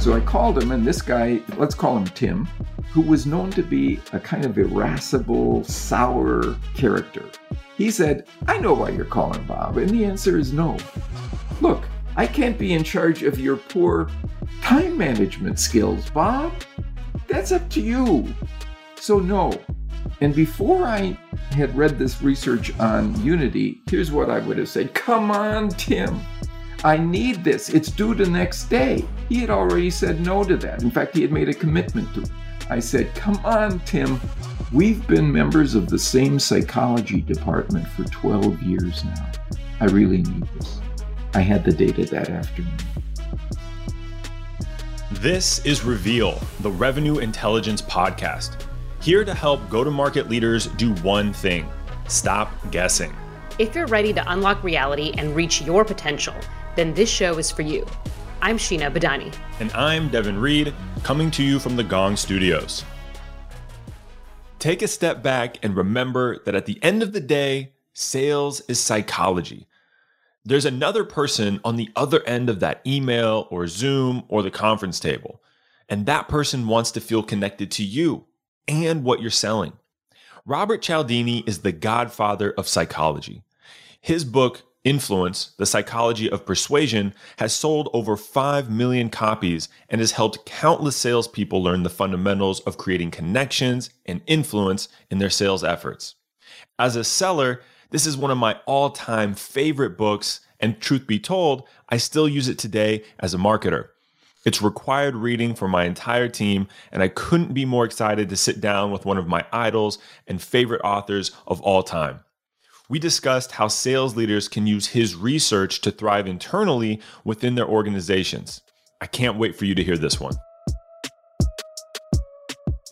So I called him, and this guy, let's call him Tim, who was known to be a kind of irascible, sour character. He said, I know why you're calling, Bob, and the answer is no. Look, I can't be in charge of your poor time management skills, Bob. That's up to you. So, no. And before I had read this research on Unity, here's what I would have said Come on, Tim. I need this. It's due the next day. He had already said no to that. In fact, he had made a commitment to it. I said, Come on, Tim. We've been members of the same psychology department for 12 years now. I really need this. I had the data that afternoon. This is Reveal, the Revenue Intelligence Podcast. Here to help go to market leaders do one thing stop guessing. If you're ready to unlock reality and reach your potential, then this show is for you. I'm Sheena Badani. And I'm Devin Reed, coming to you from the Gong Studios. Take a step back and remember that at the end of the day, sales is psychology. There's another person on the other end of that email or Zoom or the conference table, and that person wants to feel connected to you and what you're selling. Robert Cialdini is the godfather of psychology. His book, Influence, The Psychology of Persuasion, has sold over 5 million copies and has helped countless salespeople learn the fundamentals of creating connections and influence in their sales efforts. As a seller, this is one of my all time favorite books, and truth be told, I still use it today as a marketer. It's required reading for my entire team, and I couldn't be more excited to sit down with one of my idols and favorite authors of all time. We discussed how sales leaders can use his research to thrive internally within their organizations. I can't wait for you to hear this one.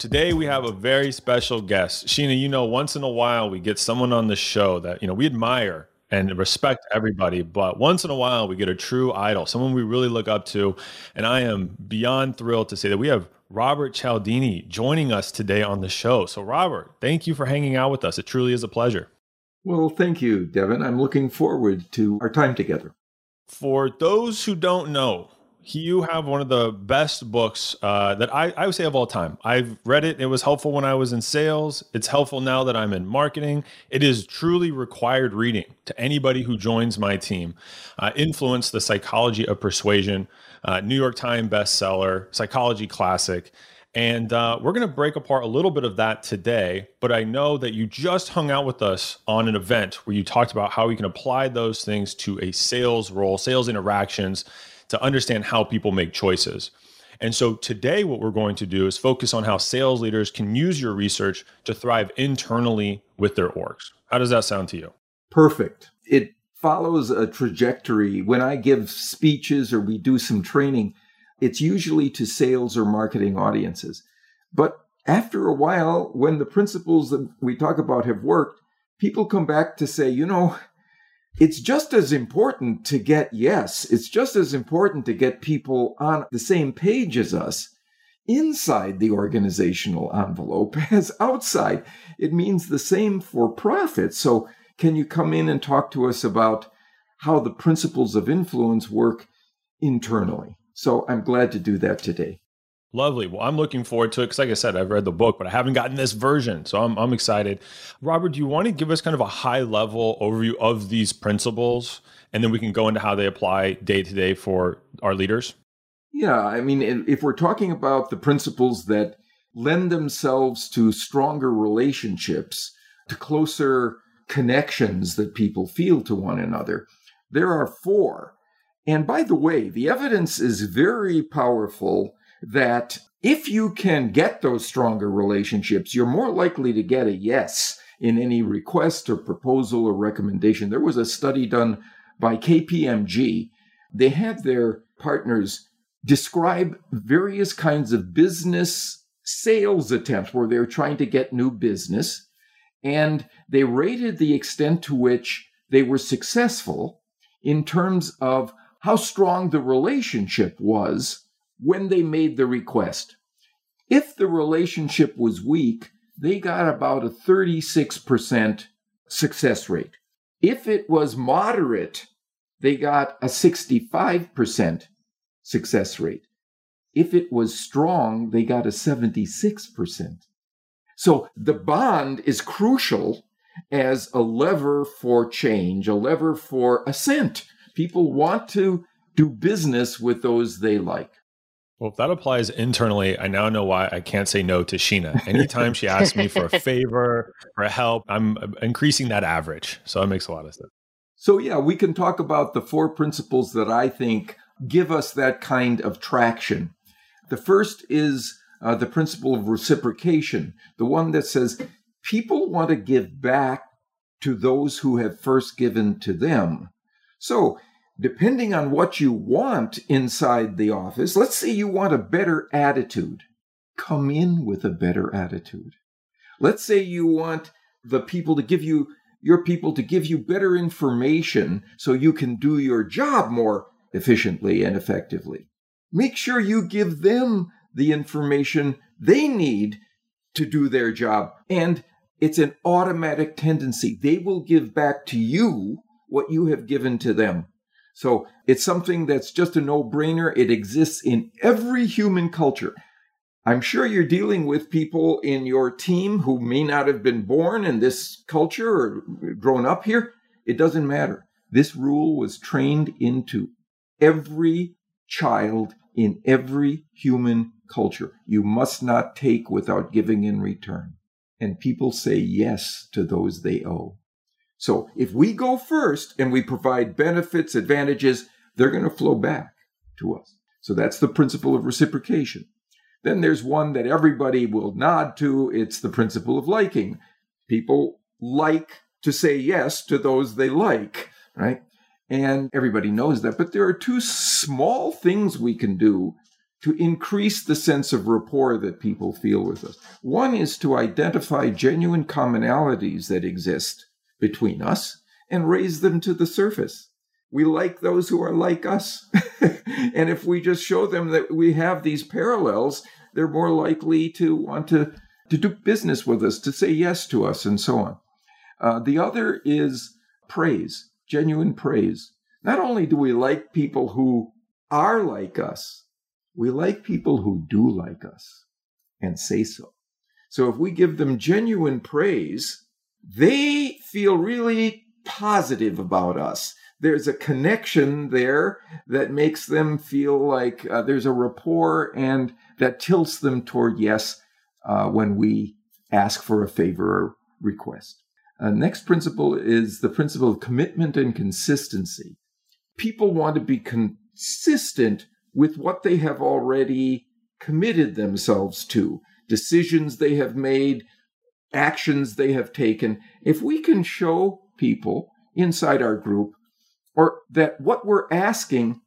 Today we have a very special guest. Sheena, you know, once in a while we get someone on the show that, you know, we admire and respect everybody. But once in a while, we get a true idol, someone we really look up to. And I am beyond thrilled to say that we have Robert Cialdini joining us today on the show. So, Robert, thank you for hanging out with us. It truly is a pleasure. Well, thank you, Devin. I'm looking forward to our time together. For those who don't know, you have one of the best books uh, that I, I would say of all time. I've read it. It was helpful when I was in sales. It's helpful now that I'm in marketing. It is truly required reading to anybody who joins my team. Uh, Influence the Psychology of Persuasion, uh, New York Times bestseller, psychology classic. And uh, we're going to break apart a little bit of that today. But I know that you just hung out with us on an event where you talked about how we can apply those things to a sales role, sales interactions to understand how people make choices. And so today, what we're going to do is focus on how sales leaders can use your research to thrive internally with their orgs. How does that sound to you? Perfect. It follows a trajectory. When I give speeches or we do some training, it's usually to sales or marketing audiences. But after a while, when the principles that we talk about have worked, people come back to say, you know, it's just as important to get yes, it's just as important to get people on the same page as us inside the organizational envelope as outside. It means the same for profit. So, can you come in and talk to us about how the principles of influence work internally? So, I'm glad to do that today. Lovely. Well, I'm looking forward to it because, like I said, I've read the book, but I haven't gotten this version. So I'm, I'm excited. Robert, do you want to give us kind of a high level overview of these principles? And then we can go into how they apply day to day for our leaders? Yeah. I mean, if we're talking about the principles that lend themselves to stronger relationships, to closer connections that people feel to one another, there are four. And by the way, the evidence is very powerful that if you can get those stronger relationships, you're more likely to get a yes in any request or proposal or recommendation. There was a study done by KPMG. They had their partners describe various kinds of business sales attempts where they're trying to get new business. And they rated the extent to which they were successful in terms of how strong the relationship was when they made the request. If the relationship was weak, they got about a 36% success rate. If it was moderate, they got a 65% success rate. If it was strong, they got a 76%. So the bond is crucial as a lever for change, a lever for assent. People want to do business with those they like. Well, if that applies internally, I now know why I can't say no to Sheena. Anytime she asks me for a favor or help, I'm increasing that average. So that makes a lot of sense. So, yeah, we can talk about the four principles that I think give us that kind of traction. The first is uh, the principle of reciprocation, the one that says people want to give back to those who have first given to them. So, depending on what you want inside the office, let's say you want a better attitude, come in with a better attitude. Let's say you want the people to give you your people to give you better information so you can do your job more efficiently and effectively. Make sure you give them the information they need to do their job. And it's an automatic tendency. They will give back to you what you have given to them. So it's something that's just a no brainer. It exists in every human culture. I'm sure you're dealing with people in your team who may not have been born in this culture or grown up here. It doesn't matter. This rule was trained into every child in every human culture. You must not take without giving in return. And people say yes to those they owe. So if we go first and we provide benefits, advantages, they're going to flow back to us. So that's the principle of reciprocation. Then there's one that everybody will nod to. It's the principle of liking. People like to say yes to those they like, right? And everybody knows that. But there are two small things we can do to increase the sense of rapport that people feel with us. One is to identify genuine commonalities that exist between us and raise them to the surface. We like those who are like us. and if we just show them that we have these parallels, they're more likely to want to, to do business with us, to say yes to us, and so on. Uh, the other is praise, genuine praise. Not only do we like people who are like us, we like people who do like us and say so. So if we give them genuine praise, they feel really positive about us. There's a connection there that makes them feel like uh, there's a rapport and that tilts them toward yes uh, when we ask for a favor or request. Uh, next principle is the principle of commitment and consistency. People want to be consistent with what they have already committed themselves to, decisions they have made, actions they have taken, if we can show people inside our group or that what we're asking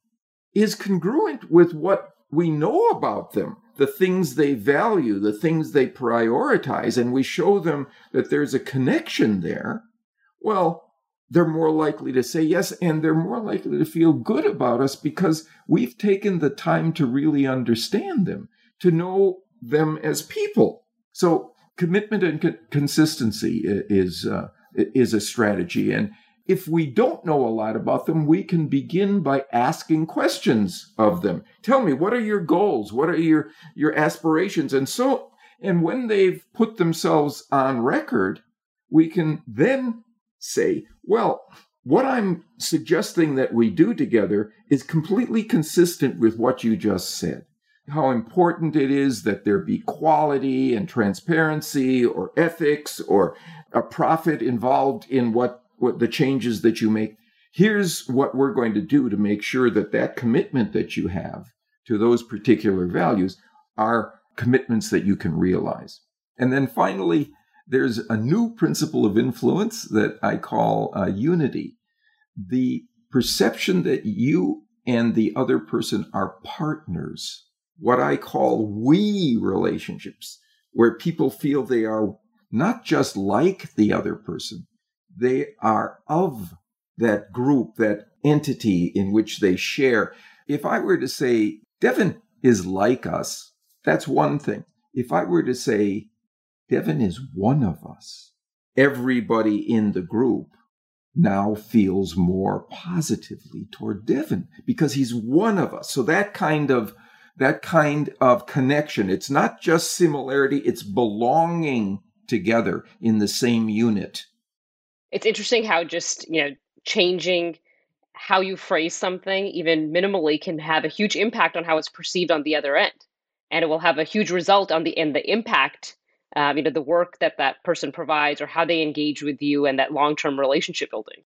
is congruent with what we know about them, the things they value, the things they prioritize, and we show them that there's a connection there, well, they're more likely to say yes, and they're more likely to feel good about us because we've taken the time to really understand them, to know them as people. So commitment and co- consistency is uh, is a strategy, and if we don't know a lot about them, we can begin by asking questions of them. Tell me, what are your goals? What are your your aspirations? And so, and when they've put themselves on record, we can then say, well, what I'm suggesting that we do together is completely consistent with what you just said how important it is that there be quality and transparency or ethics or a profit involved in what, what the changes that you make. Here's what we're going to do to make sure that that commitment that you have to those particular values are commitments that you can realize. And then finally, there's a new principle of influence that I call uh, unity. The perception that you and the other person are partners what I call we relationships, where people feel they are not just like the other person, they are of that group, that entity in which they share. If I were to say, Devin is like us, that's one thing. If I were to say, Devin is one of us, everybody in the group now feels more positively toward Devin because he's one of us. So that kind of that kind of connection. It's not just similarity, it's belonging together in the same unit. It's interesting how just, you know, changing how you phrase something, even minimally, can have a huge impact on how it's perceived on the other end. And it will have a huge result on the in the impact, um, you know, the work that that person provides or how they engage with you and that long term relationship building.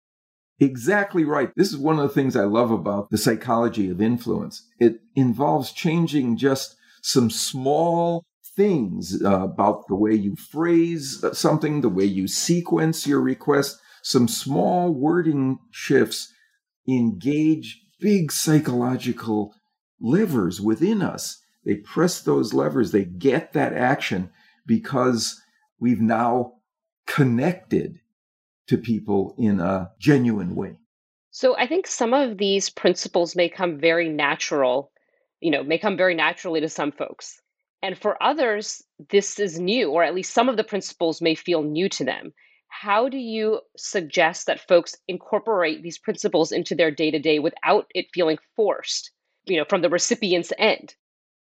Exactly right. This is one of the things I love about the psychology of influence. It involves changing just some small things uh, about the way you phrase something, the way you sequence your request. Some small wording shifts engage big psychological levers within us. They press those levers, they get that action because we've now connected to people in a genuine way. So I think some of these principles may come very natural, you know, may come very naturally to some folks. And for others, this is new, or at least some of the principles may feel new to them. How do you suggest that folks incorporate these principles into their day to day without it feeling forced, you know, from the recipient's end?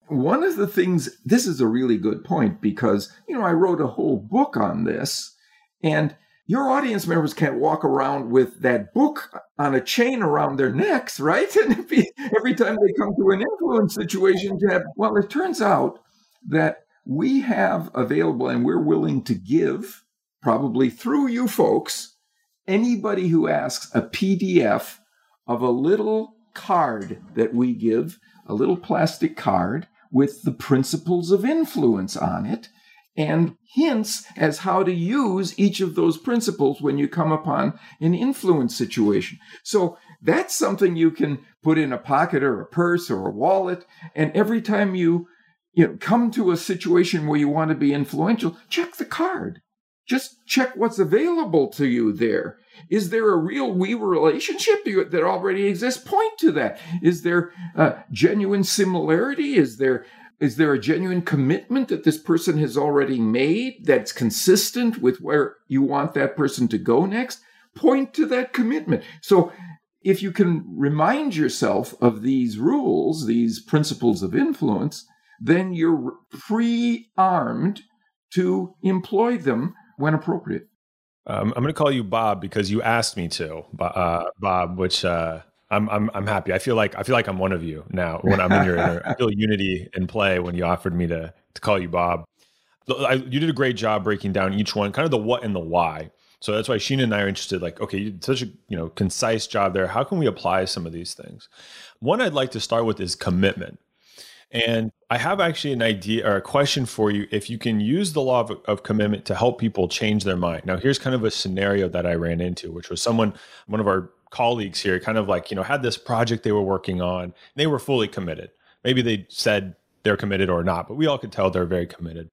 One of the things, this is a really good point because, you know, I wrote a whole book on this. And your audience members can't walk around with that book on a chain around their necks, right? And every time they come to an influence situation, to have, well, it turns out that we have available and we're willing to give, probably through you folks, anybody who asks a PDF of a little card that we give, a little plastic card with the principles of influence on it and hints as how to use each of those principles when you come upon an influence situation. So that's something you can put in a pocket or a purse or a wallet. And every time you, you know, come to a situation where you want to be influential, check the card. Just check what's available to you there. Is there a real we relationship that already exists? Point to that. Is there a genuine similarity? Is there is there a genuine commitment that this person has already made that's consistent with where you want that person to go next? Point to that commitment. So if you can remind yourself of these rules, these principles of influence, then you're pre armed to employ them when appropriate. Um, I'm going to call you Bob because you asked me to, uh, Bob, which uh, I'm I'm I'm happy. I feel like I feel like I'm one of you now when I'm in your inner. I feel unity in play when you offered me to to call you Bob. I, you did a great job breaking down each one, kind of the what and the why. So that's why Sheena and I are interested. Like, okay, you did such a you know concise job there. How can we apply some of these things? One I'd like to start with is commitment. And I have actually an idea or a question for you if you can use the law of, of, commitment to help people change their mind. Now, here's kind of a scenario that I ran into, which was someone, one of our colleagues here kind of like, you know, had this project they were working on. They were fully committed. Maybe they said they're committed or not, but we all could tell they're very committed.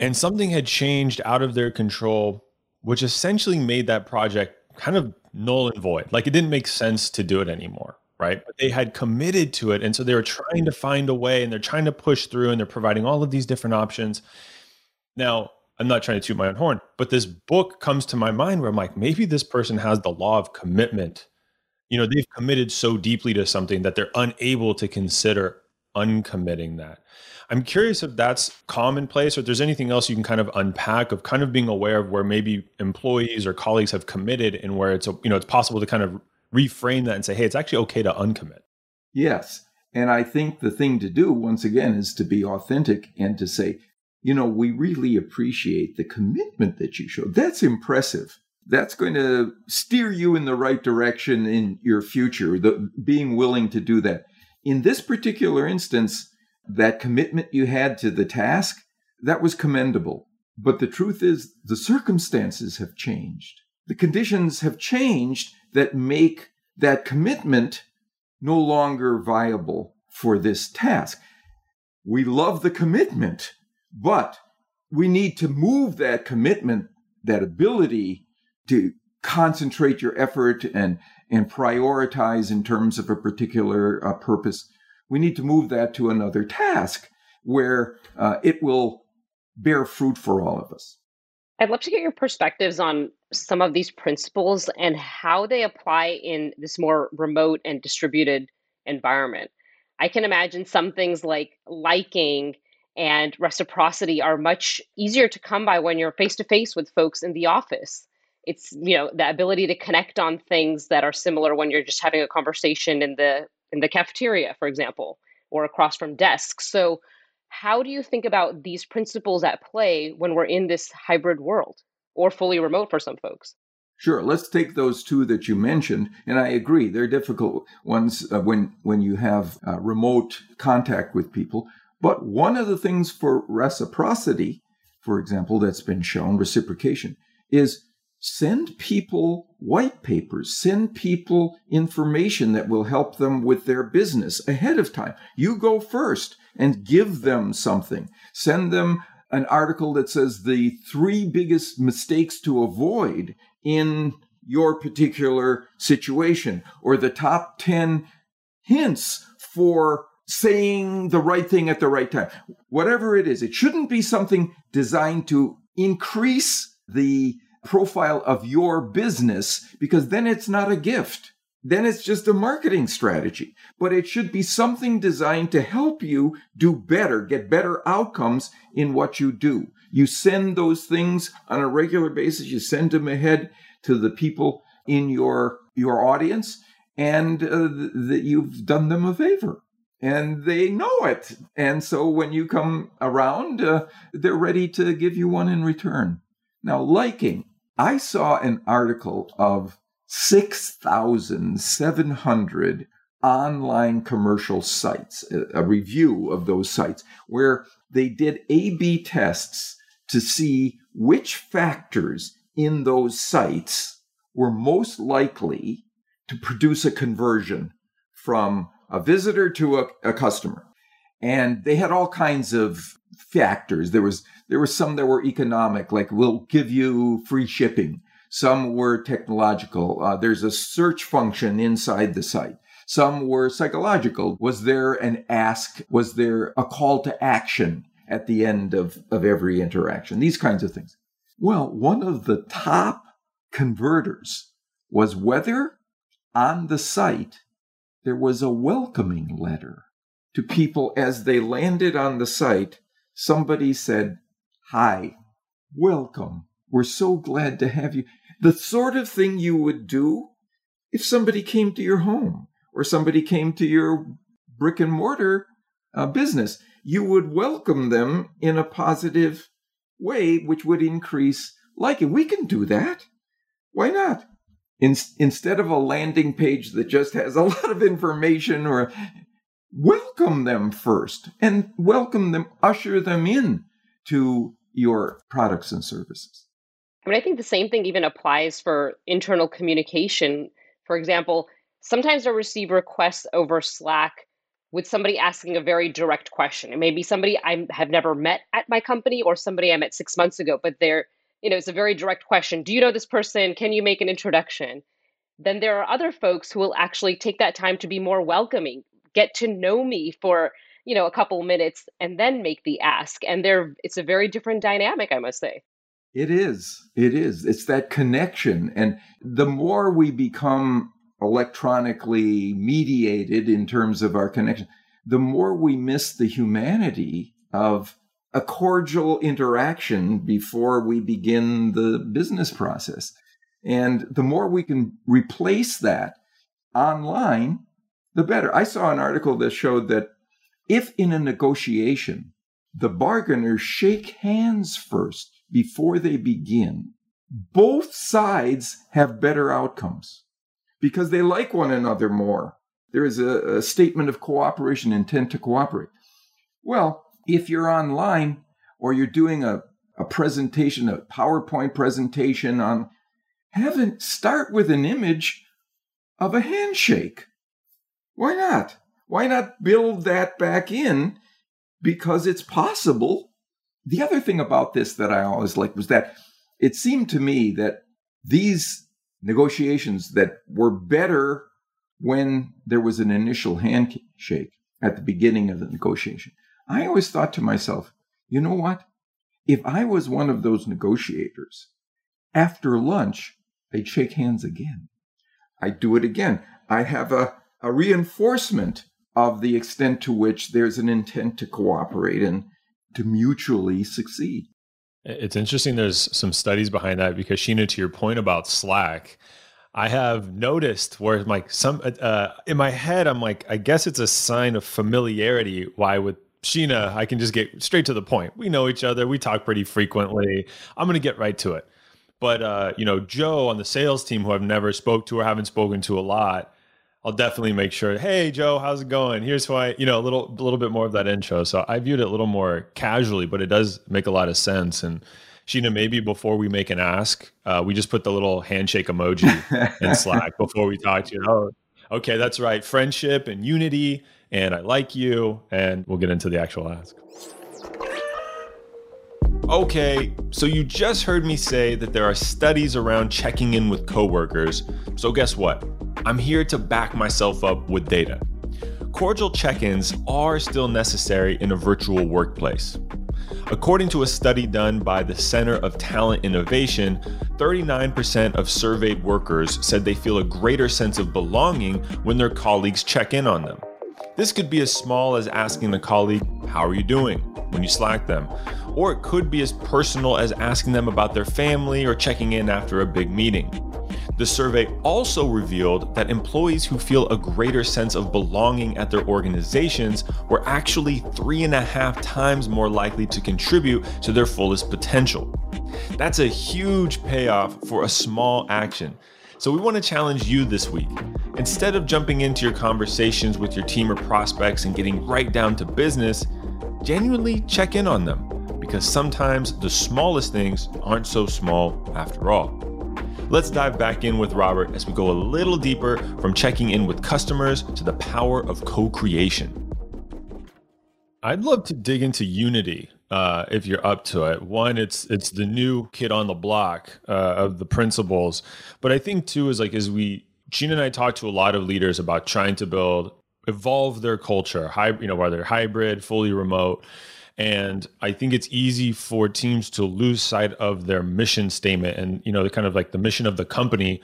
And something had changed out of their control, which essentially made that project kind of null and void. Like it didn't make sense to do it anymore, right? But they had committed to it. And so they were trying to find a way and they're trying to push through and they're providing all of these different options. Now, I'm not trying to toot my own horn, but this book comes to my mind where I'm like, maybe this person has the law of commitment. You know, they've committed so deeply to something that they're unable to consider uncommitting that. I'm curious if that's commonplace or if there's anything else you can kind of unpack of kind of being aware of where maybe employees or colleagues have committed and where it's you know it's possible to kind of reframe that and say, hey, it's actually okay to uncommit. Yes. And I think the thing to do once again is to be authentic and to say, you know, we really appreciate the commitment that you showed. That's impressive. That's going to steer you in the right direction in your future, the, being willing to do that. In this particular instance, that commitment you had to the task, that was commendable. But the truth is, the circumstances have changed. The conditions have changed that make that commitment no longer viable for this task. We love the commitment, but we need to move that commitment, that ability to concentrate your effort and, and prioritize in terms of a particular uh, purpose. We need to move that to another task where uh, it will bear fruit for all of us. I'd love to get your perspectives on some of these principles and how they apply in this more remote and distributed environment. I can imagine some things like liking and reciprocity are much easier to come by when you're face to face with folks in the office. It's, you know, the ability to connect on things that are similar when you're just having a conversation in the in the cafeteria, for example, or across from desks. So how do you think about these principles at play when we're in this hybrid world or fully remote for some folks? Sure. Let's take those two that you mentioned, and I agree they're difficult ones uh, when when you have uh, remote contact with people. But one of the things for reciprocity, for example, that's been shown, reciprocation, is send people white papers, send people information that will help them with their business ahead of time. You go first and give them something. Send them an article that says the three biggest mistakes to avoid in your particular situation or the top 10 hints for saying the right thing at the right time. Whatever it is, it shouldn't be something designed to increase the profile of your business because then it's not a gift. Then it's just a marketing strategy. But it should be something designed to help you do better, get better outcomes in what you do. You send those things on a regular basis. You send them ahead to the people in your your audience, and uh, that you've done them a favor, and they know it. And so when you come around, uh, they're ready to give you one in return. Now, liking. I saw an article of 6,700 online commercial sites, a, review of those sites, where they did A B tests to see which factors in those sites were most likely to produce a conversion from a visitor to a, a customer. And they had all kinds of factors. There was there were some that were economic, like we'll give you free shipping. Some were technological. Uh, there's a search function inside the site. Some were psychological. Was there an ask? Was there a call to action? at the end of, of every interaction, these kinds of things. Well, one of the top converters was whether on the site there was a welcoming letter to people as they landed on the site. Somebody said, Hi, welcome. We're so glad to have you. The sort of thing you would do if somebody came to your home or somebody came to your brick and mortar uh, business you would welcome them in a positive way, which would increase liking. We can do that. Why not? In, instead of a landing page that just has a lot of information or welcome them first and welcome them, usher them in to your products and services. I mean, I think the same thing even applies for internal communication. For example, sometimes I receive requests over Slack with somebody asking a very direct question. It may be somebody I have never met at my company or somebody I met six months ago, but they're, you know, it's a very direct question. Do you know this person? Can you make an introduction? Then there are other folks who will actually take that time to be more welcoming, get to know me for, you know, a couple minutes and then make the ask. And there it's a very different dynamic, I must say. It is. It is. It's that connection. And the more we become electronically mediated in terms of our connection, the more we miss the humanity of a cordial interaction before we begin the business process. And the more we can replace that online, the better. I saw an article that showed that if in a negotiation, the bargainers shake hands first before they begin, both sides have better outcomes because they like one another more. There is a, a statement of cooperation, intent to cooperate. Well, if you're online or you're doing a, a presentation, a PowerPoint presentation on, have it start with an image of a handshake. Why not? Why not build that back in? Because it's possible. The other thing about this that I always liked was that it seemed to me that these negotiations that were better when there was an initial handshake at the beginning of the negotiation. I always thought to myself, you know what? If I was one of those negotiators, after lunch, I'd shake hands again. I'd do it again. I have a, a reinforcement of the extent to which there's an intent to cooperate and to mutually succeed. It's interesting. There's some studies behind that because Sheena, to your point about Slack, I have noticed where like some uh, in my head, I'm like, I guess it's a sign of familiarity. Why with Sheena, I can just get straight to the point. We know each other. We talk pretty frequently. I'm going to get right to it. But uh, you know, Joe on the sales team, who I've never spoke to or haven't spoken to a lot, I'll definitely make sure. Hey, Joe, how's it going? Here's why. You know, a little, a little bit more of that intro. So I viewed it a little more casually, but it does make a lot of sense. And Sheena, maybe before we make an ask, uh, we just put the little handshake emoji in Slack before we talk to you. Oh, okay, that's right. Friendship and unity, and I like you, and we'll get into the actual ask. Okay, so you just heard me say that there are studies around checking in with coworkers. So guess what? I'm here to back myself up with data. Cordial check ins are still necessary in a virtual workplace. According to a study done by the Center of Talent Innovation, 39% of surveyed workers said they feel a greater sense of belonging when their colleagues check in on them. This could be as small as asking the colleague, How are you doing? when you Slack them, or it could be as personal as asking them about their family or checking in after a big meeting. The survey also revealed that employees who feel a greater sense of belonging at their organizations were actually three and a half times more likely to contribute to their fullest potential. That's a huge payoff for a small action. So, we want to challenge you this week. Instead of jumping into your conversations with your team or prospects and getting right down to business, genuinely check in on them because sometimes the smallest things aren't so small after all. Let's dive back in with Robert as we go a little deeper from checking in with customers to the power of co creation. I'd love to dig into Unity uh, if you're up to it. One, it's it's the new kid on the block uh, of the principles, but I think too is like as we Sheena and I talk to a lot of leaders about trying to build evolve their culture, high, you know, whether hybrid, fully remote, and I think it's easy for teams to lose sight of their mission statement and, you know, the kind of like the mission of the company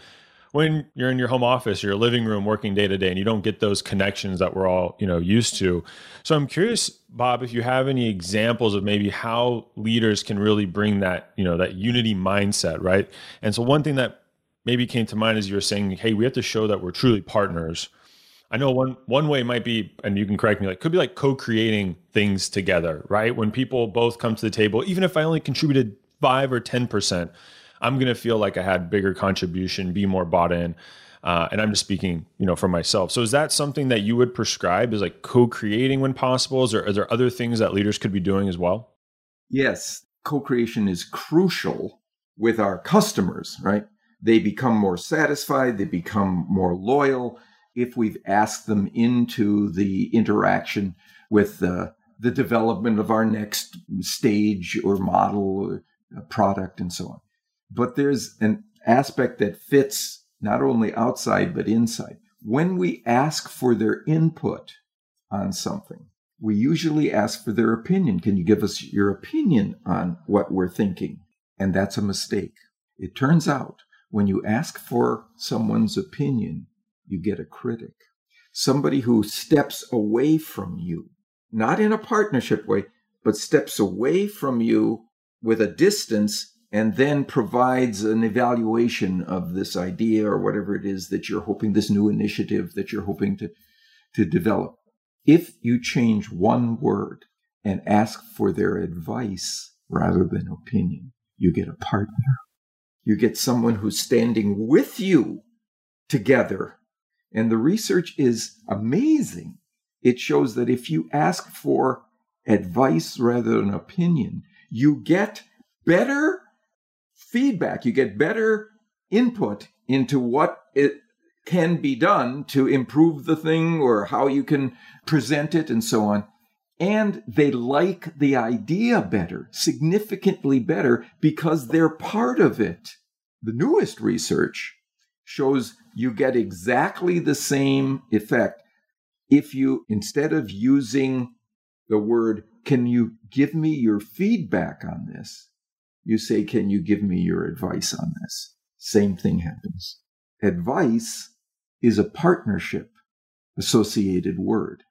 when you're in your home office, your living room, working day to day, and you don't get those connections that we're all, you know, used to. So I'm curious, Bob, if you have any examples of maybe how leaders can really bring that, you know, that unity mindset, right? And so one thing that maybe came to mind is you were saying, hey, we have to show that we're truly partners I know one one way might be, and you can correct me, like could be like co-creating things together, right? When people both come to the table, even if I only contributed five or ten percent, I'm gonna feel like I had bigger contribution, be more bought in. Uh, and I'm just speaking, you know, for myself. So is that something that you would prescribe is like co-creating when possible? Is there, are there other things that leaders could be doing as well? Yes, co-creation is crucial with our customers, right? They become more satisfied, they become more loyal, if we've asked them into the interaction with the, the development of our next stage or model or product and so on. But there's an aspect that fits not only outside but inside. When we ask for their input on something, we usually ask for their opinion. Can you give us your opinion on what we're thinking? And that's a mistake. It turns out when you ask for someone's opinion, you get a critic. Somebody who steps away from you, not in a partnership way, but steps away from you with a distance and then provides an evaluation of this idea or whatever it is that you're hoping, this new initiative that you're hoping to, to develop. If you change one word and ask for their advice rather than opinion, you get a partner. You get someone who's standing with you together and the research is amazing. It shows that if you ask for advice rather than opinion, you get better feedback, you get better input into what it can be done to improve the thing or how you can present it and so on. And they like the idea better, significantly better, because they're part of it. The newest research shows you get exactly the same effect if you, instead of using the word, can you give me your feedback on this? You say, can you give me your advice on this? Same thing happens. Advice is a partnership associated word.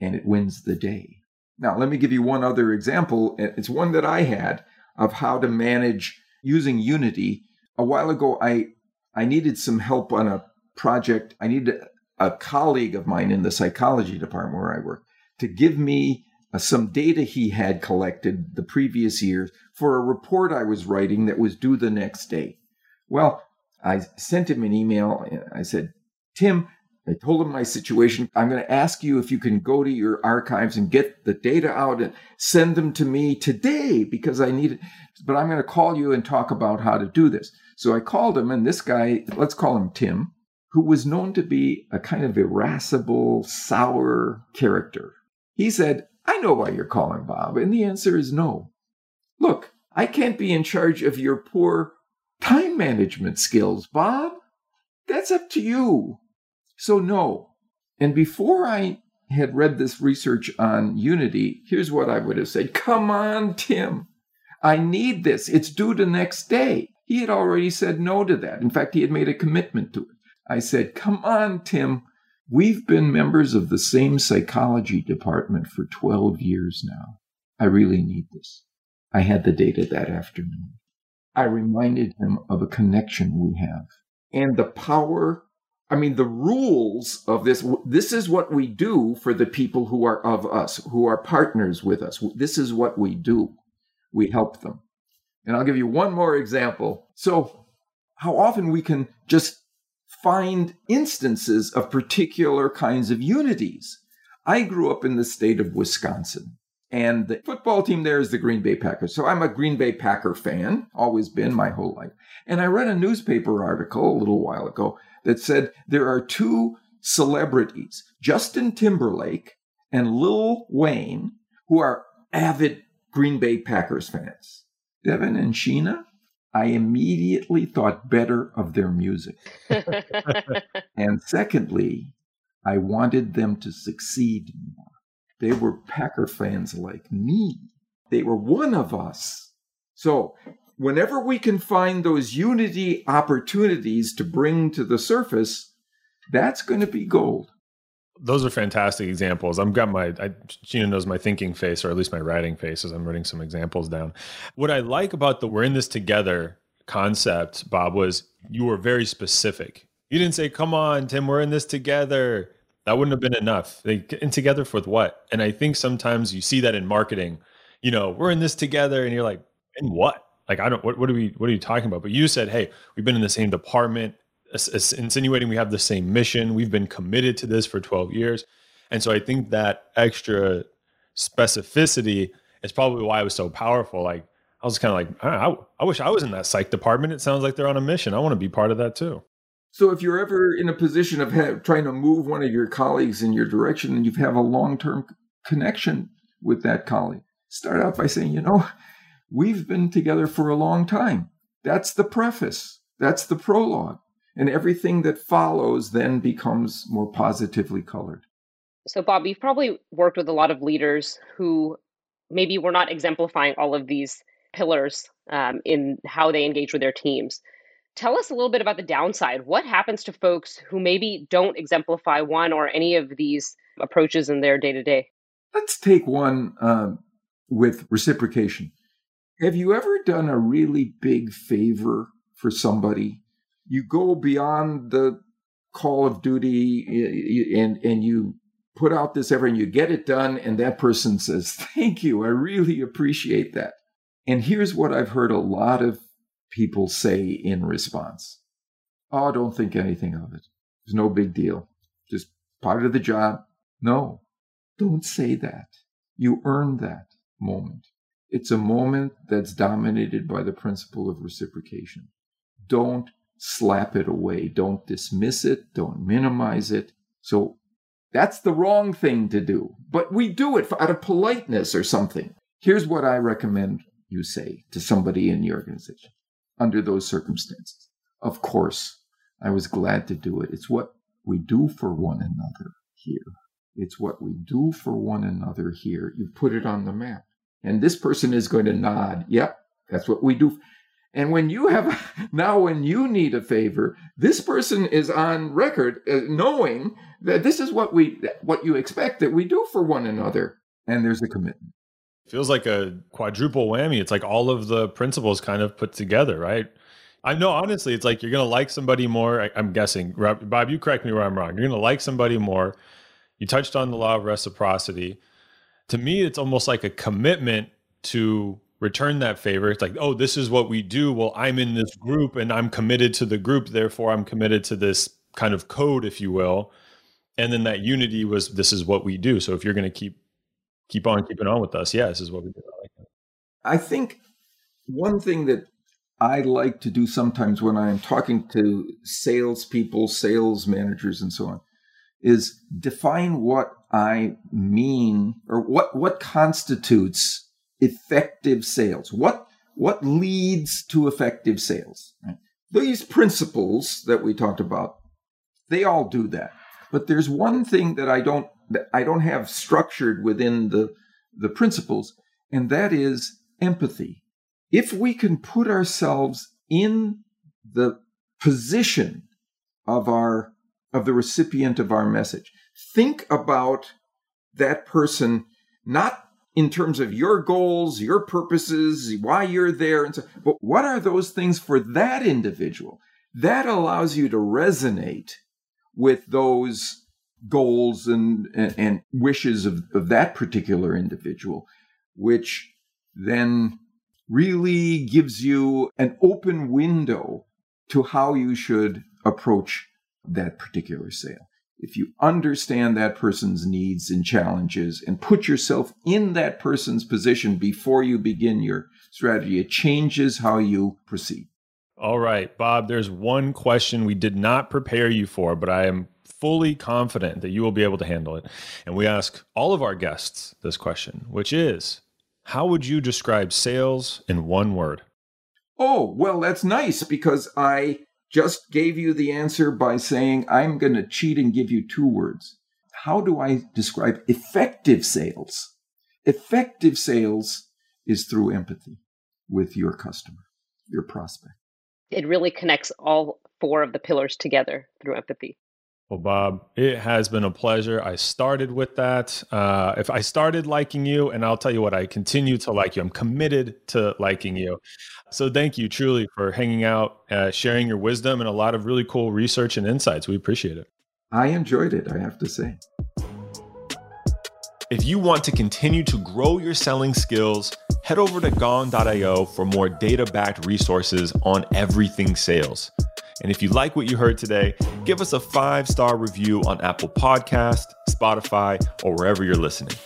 and it wins the day. Now, let me give you one other example. It's one that I had of how to manage using Unity. A while ago, I, I needed some help on a project. I needed a colleague of mine in the psychology department where I work to give me uh, some data he had collected the previous year for a report I was writing that was due the next day. Well, I sent him an email. and I said, Tim, I told him my situation. I'm going to ask you if you can go to your archives and get the data out and send them to me today because I need it. But I'm going to call you and talk about how to do this. So I called him, and this guy, let's call him Tim, who was known to be a kind of irascible, sour character. He said, I know why you're calling, Bob. And the answer is no. Look, I can't be in charge of your poor time management skills, Bob. That's up to you. So, no. And before I had read this research on Unity, here's what I would have said Come on, Tim. I need this. It's due the next day. He had already said no to that. In fact, he had made a commitment to it. I said, Come on, Tim. We've been members of the same psychology department for 12 years now. I really need this. I had the data that afternoon. I reminded him of a connection we have and the power. I mean, the rules of this. This is what we do for the people who are of us, who are partners with us. This is what we do. We help them. And I'll give you one more example. So, how often we can just find instances of particular kinds of unities. I grew up in the state of Wisconsin, and the football team there is the Green Bay Packers. So I'm a Green Bay Packer fan, always been my whole life. And I read a newspaper article a little while ago that said there are two celebrities, Justin Timberlake and Lil Wayne, who are avid Green Bay Packers fans. Devin and Sheena, I immediately thought better of their music. and secondly, I wanted them to succeed more. They were Packer fans like me. They were one of us. So, whenever we can find those unity opportunities to bring to the surface, that's going to be gold. Those are fantastic examples. I've got my, I, Sheena knows my thinking face, or at least my writing face, as I'm writing some examples down. What I like about the we're in this together concept, Bob, was you were very specific. You didn't say, come on, Tim, we're in this together. That wouldn't have been enough. They in together for what? And I think sometimes you see that in marketing. You know, we're in this together, and you're like, in what? Like, I don't. What, what are we? What are you talking about? But you said, hey, we've been in the same department insinuating we have the same mission. We've been committed to this for 12 years. And so I think that extra specificity is probably why it was so powerful. Like I was kind of like, I, I, wish I was in that psych department. It sounds like they're on a mission. I want to be part of that too. So if you're ever in a position of have, trying to move one of your colleagues in your direction and you have a long-term connection with that colleague, start out by saying, you know, we've been together for a long time. That's the preface. That's the prologue and everything that follows then becomes more positively colored. So, Bob, you've probably worked with a lot of leaders who maybe were not exemplifying all of these pillars um, in how they engage with their teams. Tell us a little bit about the downside. What happens to folks who maybe don't exemplify one or any of these approaches in their day to day? Let's take one um, with reciprocation. Have you ever done a really big favor for somebody you go beyond the call of duty and and you put out this effort and you get it done and that person says thank you i really appreciate that and here's what i've heard a lot of people say in response oh don't think anything of it it's no big deal just part of the job no don't say that you earned that moment it's a moment that's dominated by the principle of reciprocation don't slap it away. Don't dismiss it. Don't minimize it. So that's the wrong thing to do. But we do it out of politeness or something. Here's what I recommend you say to somebody in your organization under those circumstances. Of course, I was glad to do it. It's what we do for one another here. It's what we do for one another here. You put it on the map. And this person is going to nod. Yep, that's what we do. And when you have now, when you need a favor, this person is on record uh, knowing that this is what we, what you expect that we do for one another, and there's a commitment. Feels like a quadruple whammy. It's like all of the principles kind of put together, right? I know, honestly, it's like you're going to like somebody more. I, am guessing, Bob, you correct me where I'm wrong. You're going to like somebody more. You touched on the law of reciprocity. To me, it's almost like a commitment to return that favor. It's like, oh, this is what we do. Well, I'm in this group and I'm committed to the group. Therefore, I'm committed to this kind of code, if you will. And then that unity was this is what we do. So if you're going to keep keep on keeping on with us, yeah, this is what we do. I, like I think one thing that I like to do sometimes when I'm talking to salespeople, sales managers, and so on, is define what I mean or what what constitutes effective sales? What what leads to effective sales? These principles that we talked about, they all do that. But there's one thing that I don't I don't have structured within the the principles, and that is empathy. If we can put ourselves in the position of our of the recipient of our message, think about that person not in terms of your goals, your purposes, why you're there, and so. But what are those things for that individual? That allows you to resonate with those goals and, and, and wishes of, of that particular individual, which then really gives you an open window to how you should approach that particular sale if you understand that person's needs and challenges and put yourself in that person's position before you begin your strategy, it changes how you proceed. All right, Bob, there's one question we did not prepare you for, but I am fully confident that you will be able to handle it. And we ask all of our guests this question, which is How would you describe sales in one word? Oh, well, that's nice because I just gave you the answer by saying, I'm going to cheat and give you two words. How do I describe effective sales? Effective sales is through empathy with your customer, your prospect. It really connects all four of the pillars together through empathy. Well, Bob, it has been a pleasure. I started with that. Uh, if I started liking you, and I'll tell you what, I continue to like you. I'm committed to liking you. So thank you truly for hanging out, uh, sharing your wisdom, and a lot of really cool research and insights. We appreciate it. I enjoyed it, I have to say. If you want to continue to grow your selling skills, head over to gong.io for more data backed resources on everything sales. And if you like what you heard today, give us a five star review on Apple Podcast, Spotify, or wherever you're listening.